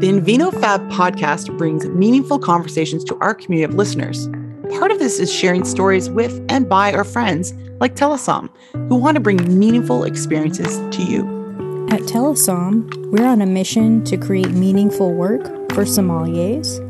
The Invino Fab podcast brings meaningful conversations to our community of listeners. Part of this is sharing stories with and by our friends like Telesomm, who want to bring meaningful experiences to you. At Telesomm, we're on a mission to create meaningful work for sommeliers,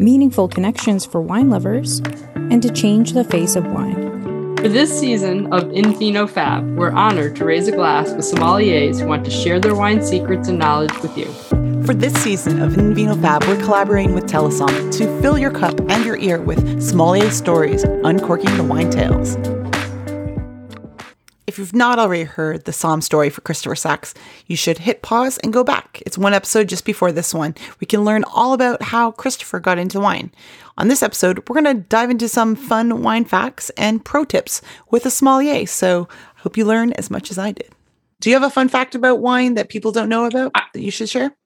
meaningful connections for wine lovers, and to change the face of wine. For this season of Invino Fab, we're honored to raise a glass with sommeliers who want to share their wine secrets and knowledge with you. For this season of Invino Fab, we're collaborating with Telesomm to fill your cup and your ear with sommelier stories, uncorking the wine tales. If you've not already heard the Somm story for Christopher Sachs, you should hit pause and go back. It's one episode just before this one. We can learn all about how Christopher got into wine. On this episode, we're going to dive into some fun wine facts and pro tips with a sommelier. So I hope you learn as much as I did. Do you have a fun fact about wine that people don't know about that you should share?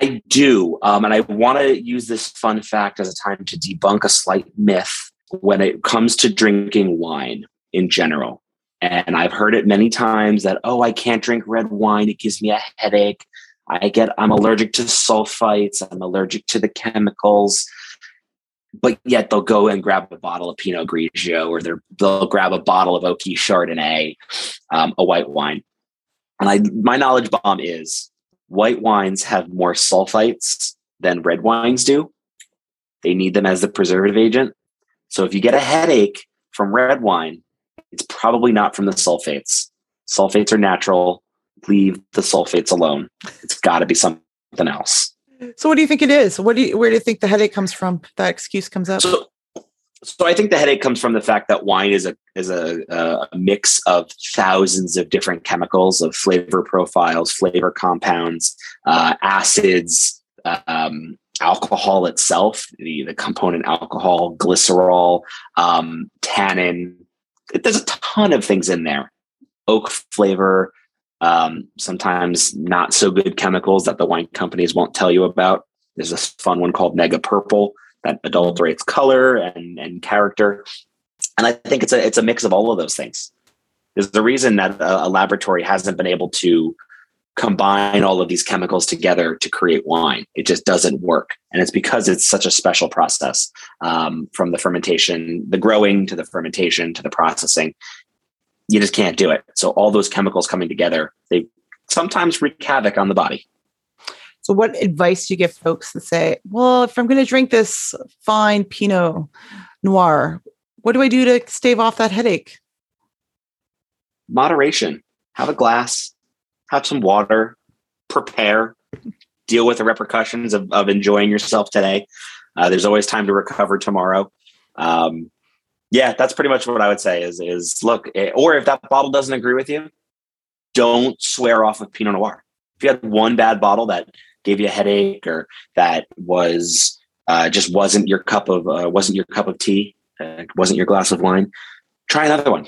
I do. Um, and I want to use this fun fact as a time to debunk a slight myth when it comes to drinking wine in general. And I've heard it many times that, oh, I can't drink red wine. It gives me a headache. I get, I'm allergic to sulfites. I'm allergic to the chemicals. But yet they'll go and grab a bottle of Pinot Grigio or they'll grab a bottle of Oaky Chardonnay, um, a white wine. And I, my knowledge bomb is white wines have more sulfites than red wines do. They need them as the preservative agent. So if you get a headache from red wine, it's probably not from the sulfates. Sulfates are natural. Leave the sulfates alone. It's got to be something else. So, what do you think it is? What do you, where do you think the headache comes from? That excuse comes up. So, so I think the headache comes from the fact that wine is a is a, a mix of thousands of different chemicals, of flavor profiles, flavor compounds, uh, acids, um, alcohol itself, the the component alcohol, glycerol, um, tannin. There's a ton of things in there. Oak flavor, um, sometimes not so good chemicals that the wine companies won't tell you about. There's this fun one called mega Purple that adulterates color and, and character. And I think it's a it's a mix of all of those things. There's the reason that a, a laboratory hasn't been able to combine all of these chemicals together to create wine. It just doesn't work. And it's because it's such a special process um, from the fermentation, the growing to the fermentation to the processing. You just can't do it. So all those chemicals coming together, they sometimes wreak havoc on the body. So, what advice do you give folks that say, well, if I'm going to drink this fine Pinot Noir, what do I do to stave off that headache? Moderation. Have a glass, have some water, prepare, deal with the repercussions of, of enjoying yourself today. Uh, there's always time to recover tomorrow. Um, yeah, that's pretty much what I would say is, is look, eh, or if that bottle doesn't agree with you, don't swear off of Pinot Noir. If you had one bad bottle that gave you a headache or that was uh, just wasn't your cup of uh, wasn't your cup of tea, uh, wasn't your glass of wine, try another one.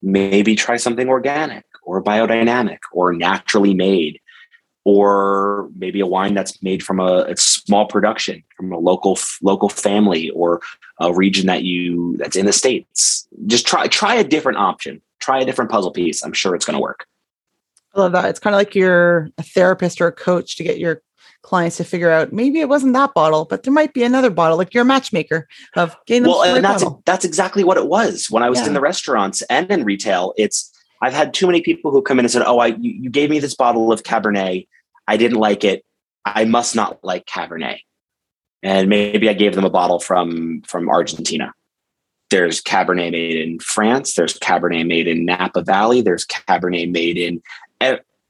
Maybe try something organic or biodynamic or naturally made, or maybe a wine that's made from a, a small production from a local local family or a region that you that's in the states. Just try try a different option. Try a different puzzle piece. I'm sure it's going to work. I love that. It's kind of like you're a therapist or a coach to get your clients to figure out maybe it wasn't that bottle, but there might be another bottle. Like you're a matchmaker of getting well, and that's that's exactly what it was when I was yeah. in the restaurants and in retail. It's I've had too many people who come in and said, "Oh, I you, you gave me this bottle of Cabernet. I didn't like it. I must not like Cabernet." And maybe I gave them a bottle from from Argentina. There's Cabernet made in France. There's Cabernet made in Napa Valley. There's Cabernet made in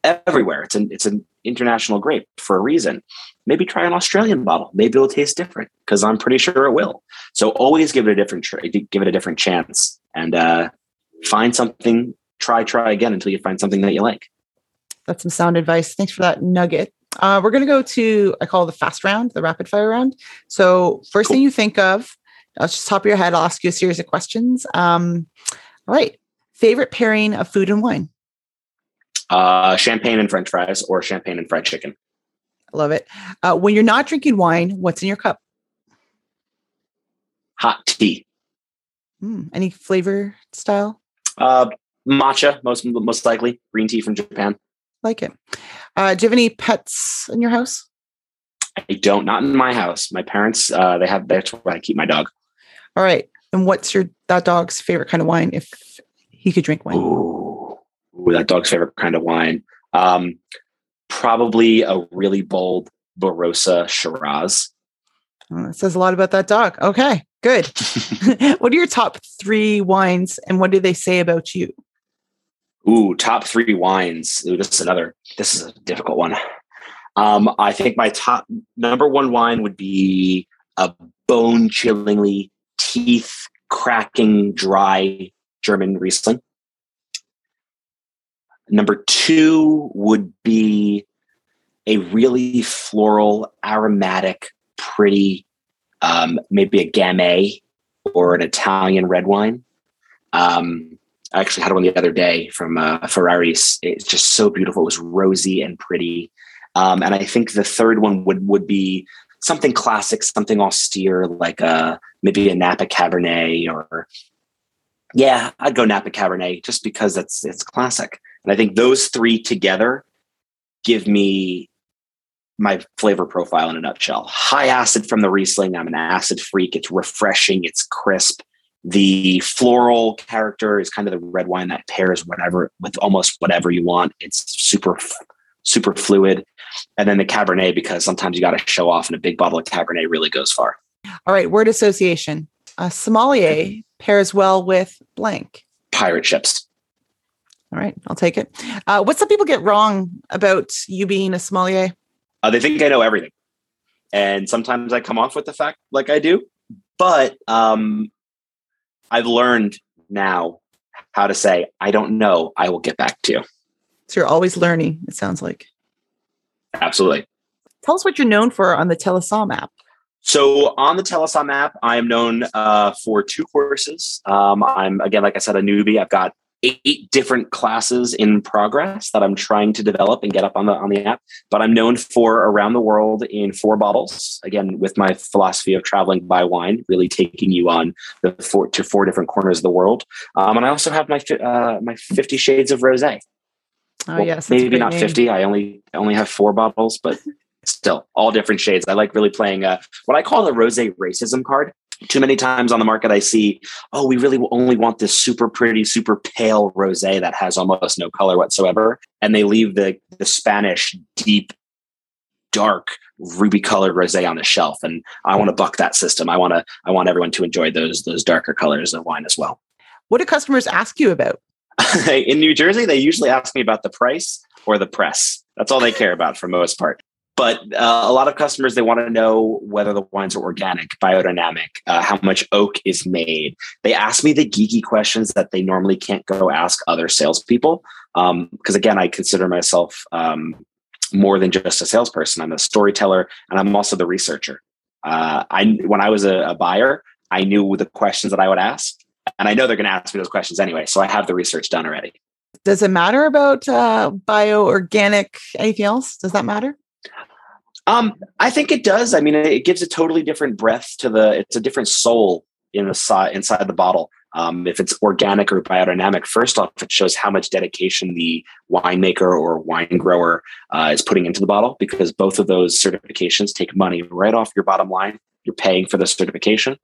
everywhere. It's an it's an international grape for a reason. Maybe try an Australian bottle. Maybe it'll taste different because I'm pretty sure it will. So always give it a different try, give it a different chance and uh, find something. Try try again until you find something that you like. That's some sound advice. Thanks for that nugget. Uh, we're going to go to I call the fast round, the rapid fire round. So first cool. thing you think of, I'll just top of your head. I'll ask you a series of questions. Um, all right. Favorite pairing of food and wine? uh, champagne and french fries or champagne and fried chicken. I love it. Uh, when you're not drinking wine, what's in your cup? Hot tea. Mm, any flavor style? Uh, matcha, most most likely. Green tea from Japan. Like it. Uh, do you have any pets in your house? I don't. Not in my house. My parents. Uh, they have. That's where I keep my dog. All right. And what's your that dog's favorite kind of wine if he could drink wine? Ooh, Ooh that dog's favorite kind of wine. Um, probably a really bold Barossa Shiraz. Oh, it says a lot about that dog. Okay, good. what are your top three wines and what do they say about you? Ooh, top three wines. Ooh, this is another. This is a difficult one. Um, I think my top number one wine would be a bone chillingly, teeth cracking, dry German Riesling. Number two would be a really floral, aromatic, pretty, um, maybe a Gamay or an Italian red wine. Um, I actually had one the other day from uh, Ferraris. It's just so beautiful. It was rosy and pretty. Um, and I think the third one would would be something classic, something austere, like a uh, maybe a Napa Cabernet or yeah, I'd go Napa Cabernet just because it's it's classic. And I think those three together give me my flavor profile in a nutshell. High acid from the Riesling. I'm an acid freak. It's refreshing. It's crisp. The floral character is kind of the red wine that pairs whatever with almost whatever you want. It's super, super fluid. And then the Cabernet, because sometimes you got to show off, and a big bottle of Cabernet really goes far. All right, word association. A sommelier pairs well with blank. Pirate ships. All right, I'll take it. Uh, what some people get wrong about you being a sommelier? Uh, they think I know everything, and sometimes I come off with the fact like I do. But um, I've learned now how to say I don't know. I will get back to you. So you're always learning. It sounds like. Absolutely. Tell us what you're known for on the Telesomm app. So on the Telesomm app, I am known uh, for two courses. Um, I'm again, like I said, a newbie. I've got eight different classes in progress that I'm trying to develop and get up on the on the app. But I'm known for around the world in four bottles. Again, with my philosophy of traveling by wine, really taking you on the four to four different corners of the world. Um, and I also have my uh, my Fifty Shades of Rosé. Oh well, yes, maybe not name. fifty. I only I only have four bottles, but still all different shades. I like really playing uh, what I call the rose racism card too many times on the market i see oh we really only want this super pretty super pale rosé that has almost no color whatsoever and they leave the the spanish deep dark ruby colored rosé on the shelf and i want to buck that system. I want to i want everyone to enjoy those those darker colors of wine as well. What do customers ask you about? In new jersey they usually ask me about the price or the press. That's all they care about for most part but uh, a lot of customers they want to know whether the wines are organic biodynamic uh, how much oak is made. They ask me the geeky questions that they normally can't go ask other salespeople because um, again i consider myself um, more than just a salesperson. I'm a storyteller and i'm also the researcher. Uh, i when i was a, a buyer i knew the questions that i would ask and i know they're going to ask me those questions anyway so i have the research done already. Does it matter about uh, bio organic anything else? Does that matter um, I think it does. I mean, it gives a totally different breath to the. It's a different soul in the side inside the bottle. Um, if it's organic or biodynamic, first off, it shows how much dedication the winemaker or wine grower uh, is putting into the bottle because both of those certifications take money right off your bottom line. You're paying for the certification.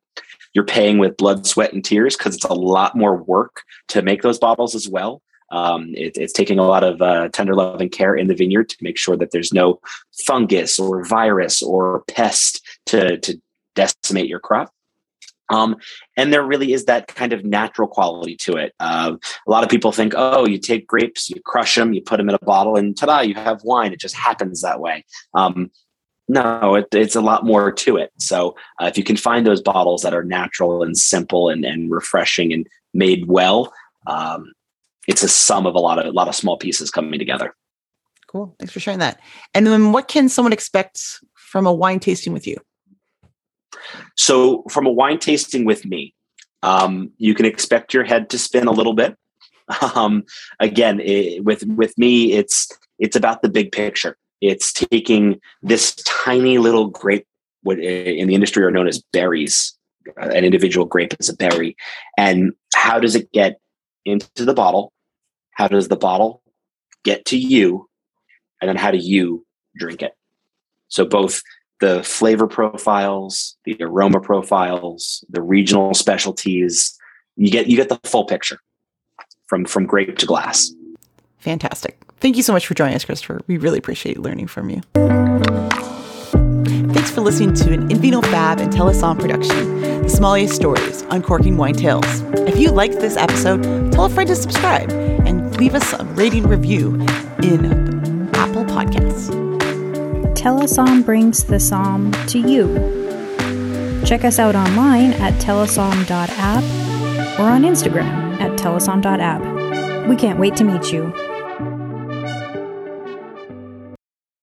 You're paying with blood, sweat, and tears because it's a lot more work to make those bottles as well. Um, it, it's taking a lot of uh, tender love and care in the vineyard to make sure that there's no fungus or virus or pest to, to decimate your crop. Um, and there really is that kind of natural quality to it. Uh, a lot of people think, oh, you take grapes, you crush them, you put them in a bottle, and ta-da, you have wine. It just happens that way. Um, no, it, it's a lot more to it. So uh, if you can find those bottles that are natural and simple and, and refreshing and made well, um, it's a sum of a lot of a lot of small pieces coming together. Cool. Thanks for sharing that. And then what can someone expect from a wine tasting with you? So from a wine tasting with me, um, you can expect your head to spin a little bit. Um, again, it, with with me, it's it's about the big picture. It's taking this tiny little grape, what in the industry are known as berries. An individual grape is a berry, and how does it get into the bottle? How does the bottle get to you? and then how do you drink it? So both the flavor profiles, the aroma profiles, the regional specialties, you get you get the full picture from from grape to glass. Fantastic. Thank you so much for joining us, Christopher. We really appreciate learning from you. Thanks for listening to an Invino Fab and Telesomm production, The Sommelier Stories, Uncorking Wine Tales. If you liked this episode, tell a friend to subscribe leave us a rating review in Apple Podcasts. Telesomm brings the Somm to you. Check us out online at telesomm.app or on Instagram at telesomm.app. We can't wait to meet you.